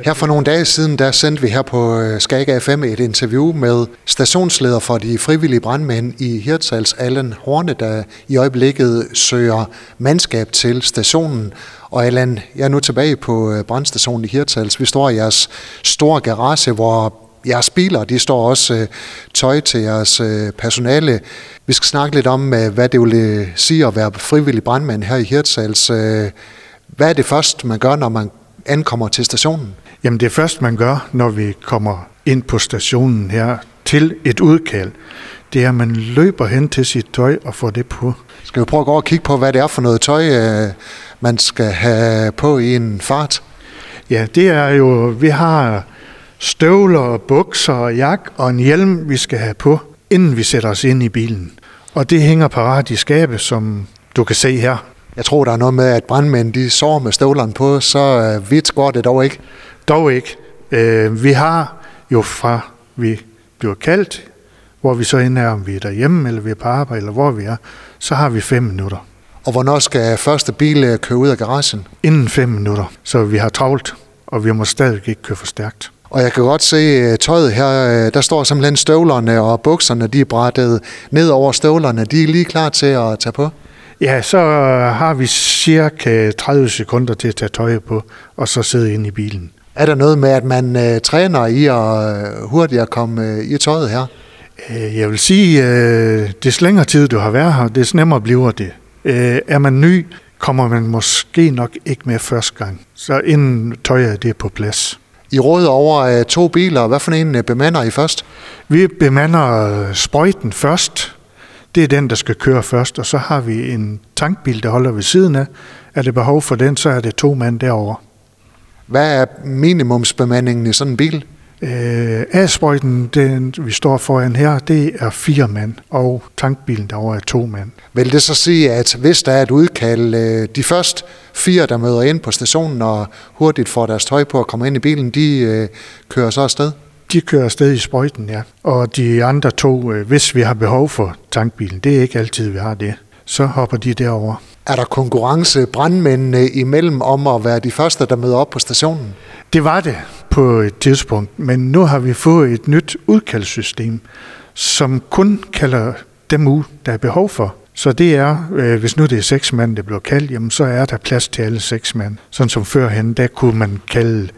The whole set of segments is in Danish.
Her for nogle dage siden, der sendte vi her på øh, Skag FM et interview med stationsleder for de frivillige brandmænd i Hirtshals, Allan Horne, der i øjeblikket søger mandskab til stationen. Og Allan, jeg er nu tilbage på øh, brandstationen i Hirtshals. Vi står i jeres store garage, hvor jeres biler, de står også øh, tøj til jeres øh, personale. Vi skal snakke lidt om, hvad det vil sige at være frivillig brandmand her i Hirtshals. Hvad er det først, man gør, når man ankommer til stationen? Jamen det første, man gør, når vi kommer ind på stationen her til et udkald, det er, at man løber hen til sit tøj og får det på. Skal vi prøve at gå og kigge på, hvad det er for noget tøj, øh, man skal have på i en fart? Ja, det er jo, vi har støvler, bukser og jak og en hjelm, vi skal have på, inden vi sætter os ind i bilen. Og det hænger parat i skabet, som du kan se her. Jeg tror, der er noget med, at brandmænd de sover med støvlerne på, så øh, vidt går det dog ikke. Dog ikke. Øh, vi har jo fra vi bliver kaldt, hvor vi så end er, om vi er derhjemme, eller vi er på arbejde, eller hvor vi er, så har vi fem minutter. Og hvornår skal første bil øh, køre ud af garagen? Inden fem minutter, så vi har travlt, og vi må stadig ikke køre for stærkt. Og jeg kan godt se øh, tøjet her, øh, der står simpelthen støvlerne og bukserne, de er brættet ned over støvlerne. De er lige klar til at tage på. Ja, så har vi cirka 30 sekunder til at tage tøjet på, og så sidde ind i bilen. Er der noget med, at man uh, træner i at hurtigt at komme uh, i tøjet her? Uh, jeg vil sige, uh, des længere tid du har været her, des nemmere bliver det. Uh, er man ny, kommer man måske nok ikke med første gang. Så inden tøjet er på plads. I råder over uh, to biler. Hvad for en uh, bemander I først? Vi bemander sprøjten først. Det er den, der skal køre først. Og så har vi en tankbil, der holder ved siden af. Er det behov for den, så er det to mand derovre. Hvad er minimumsbemandingen i sådan en bil? Øh, A-sprøjten, den vi står foran her, det er fire mand, og tankbilen derovre er to mand. Vil det så sige, at hvis der er et udkald, øh, de første fire, der møder ind på stationen og hurtigt får deres tøj på at komme ind i bilen, de øh, kører så afsted? De kører afsted i sprøjten, ja. Og de andre to, øh, hvis vi har behov for tankbilen, det er ikke altid, vi har det, så hopper de derover. Er der konkurrence brandmændene imellem om at være de første, der møder op på stationen? Det var det på et tidspunkt, men nu har vi fået et nyt udkaldssystem, som kun kalder dem ud, der er behov for. Så det er, øh, hvis nu det er seks mand, der bliver kaldt, jamen så er der plads til alle seks mand. Sådan som førhen, der kunne man kalde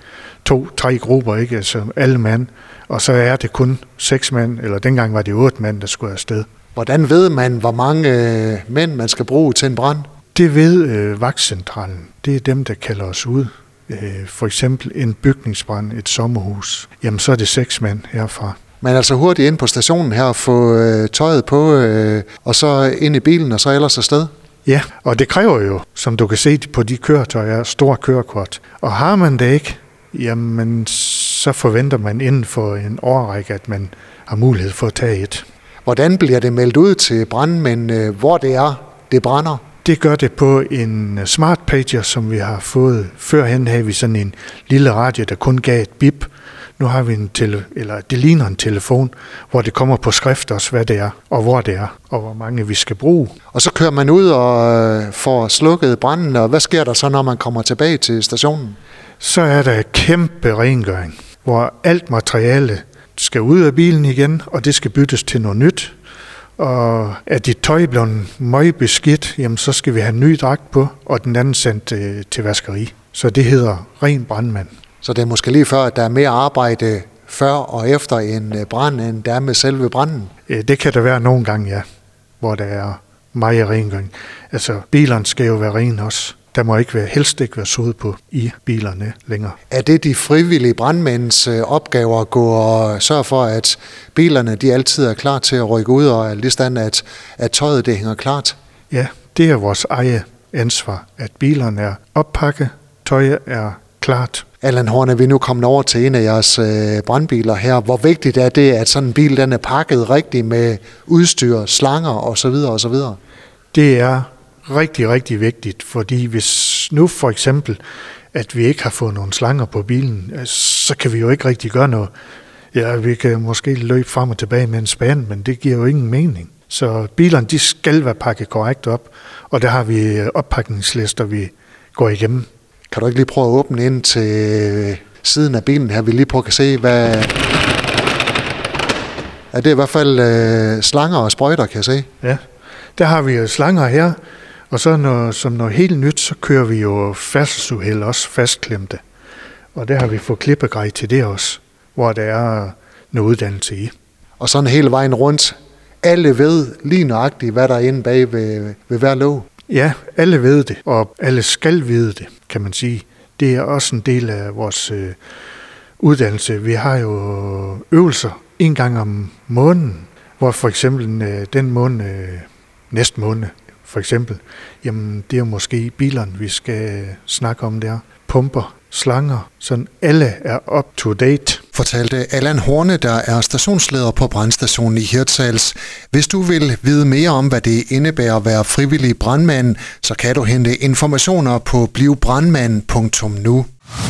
to, tre grupper, ikke? Altså alle mand. Og så er det kun seks mand, eller dengang var det otte mand, der skulle afsted. Hvordan ved man, hvor mange øh, mænd man skal bruge til en brand? Det ved øh, vagtcentralen. Det er dem, der kalder os ud. Øh, for eksempel en bygningsbrand, et sommerhus. Jamen, så er det seks mænd herfra. Men altså hurtigt ind på stationen her, få øh, tøjet på, øh, og så ind i bilen, og så ellers afsted? Ja, og det kræver jo, som du kan se på de køretøjer, stor kørekort. Og har man det ikke, jamen så forventer man inden for en årrække, at man har mulighed for at tage et. Hvordan bliver det meldt ud til brandmænd, hvor det er, det brænder? Det gør det på en smart pager, som vi har fået. Førhen havde vi sådan en lille radio, der kun gav et bip. Nu har vi en tele, eller det ligner en telefon, hvor det kommer på skrift også, hvad det er, og hvor det er, og hvor mange vi skal bruge. Og så kører man ud og øh, får slukket branden, og hvad sker der så, når man kommer tilbage til stationen? Så er der kæmpe rengøring, hvor alt materiale skal ud af bilen igen, og det skal byttes til noget nyt. Og er dit tøj blevet meget beskidt, jamen så skal vi have en ny dragt på, og den anden sendt øh, til vaskeri. Så det hedder ren brandmand. Så det er måske lige før, at der er mere arbejde før og efter en øh, brand, end der er med selve branden? Øh, det kan der være nogle gange, ja, hvor der er meget rengøring. Altså, bilerne skal jo være rene også. Der må ikke være, helst ikke være sod på i bilerne længere. Er det de frivillige brandmænds øh, opgaver at gå og sørge for, at bilerne de altid er klar til at rykke ud, og lige stand, at, at tøjet det hænger klart? Ja, det er vores eget ansvar, at bilerne er oppakket, tøjet er klart. Allan Horne, vi er nu kommet over til en af jeres øh, brandbiler her. Hvor vigtigt er det, at sådan en bil den er pakket rigtigt med udstyr, slanger osv. osv.? Det er rigtig, rigtig vigtigt, fordi hvis nu for eksempel, at vi ikke har fået nogle slanger på bilen, øh, så kan vi jo ikke rigtig gøre noget. Ja, vi kan måske løbe frem og tilbage med en spand, men det giver jo ingen mening. Så bilerne, de skal være pakket korrekt op, og der har vi øh, oppakningslister, vi går igennem. Kan du ikke lige prøve at åbne ind til siden af bilen her, vi lige på kan se, hvad... Ja, det er i hvert fald øh, slanger og sprøjter, kan jeg se. Ja, der har vi slanger her, og så når, som noget helt nyt, så kører vi jo færdselsuheld også fastklemte. Og der har vi fået klippegrej til det også, hvor der er noget uddannelse i. Og sådan hele vejen rundt. Alle ved lige nøjagtigt, hvad der er inde bag ved, ved hver låg. Ja, alle ved det, og alle skal vide det, kan man sige. Det er også en del af vores øh, uddannelse. Vi har jo øvelser en gang om måneden, hvor for eksempel øh, den måned, øh, næste måned, for eksempel, jamen det er måske bilerne, vi skal snakke om der. Pumper, slanger, så alle er up to date. Fortalte Allan Horne, der er stationsleder på brandstationen i Hirtshals. Hvis du vil vide mere om, hvad det indebærer at være frivillig brandmand, så kan du hente informationer på blivbrandmand.nu.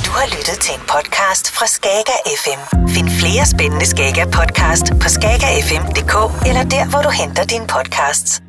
Du har lyttet til en podcast fra Skager FM. Find flere spændende Skager podcast på skagerfm.dk eller der, hvor du henter dine podcasts.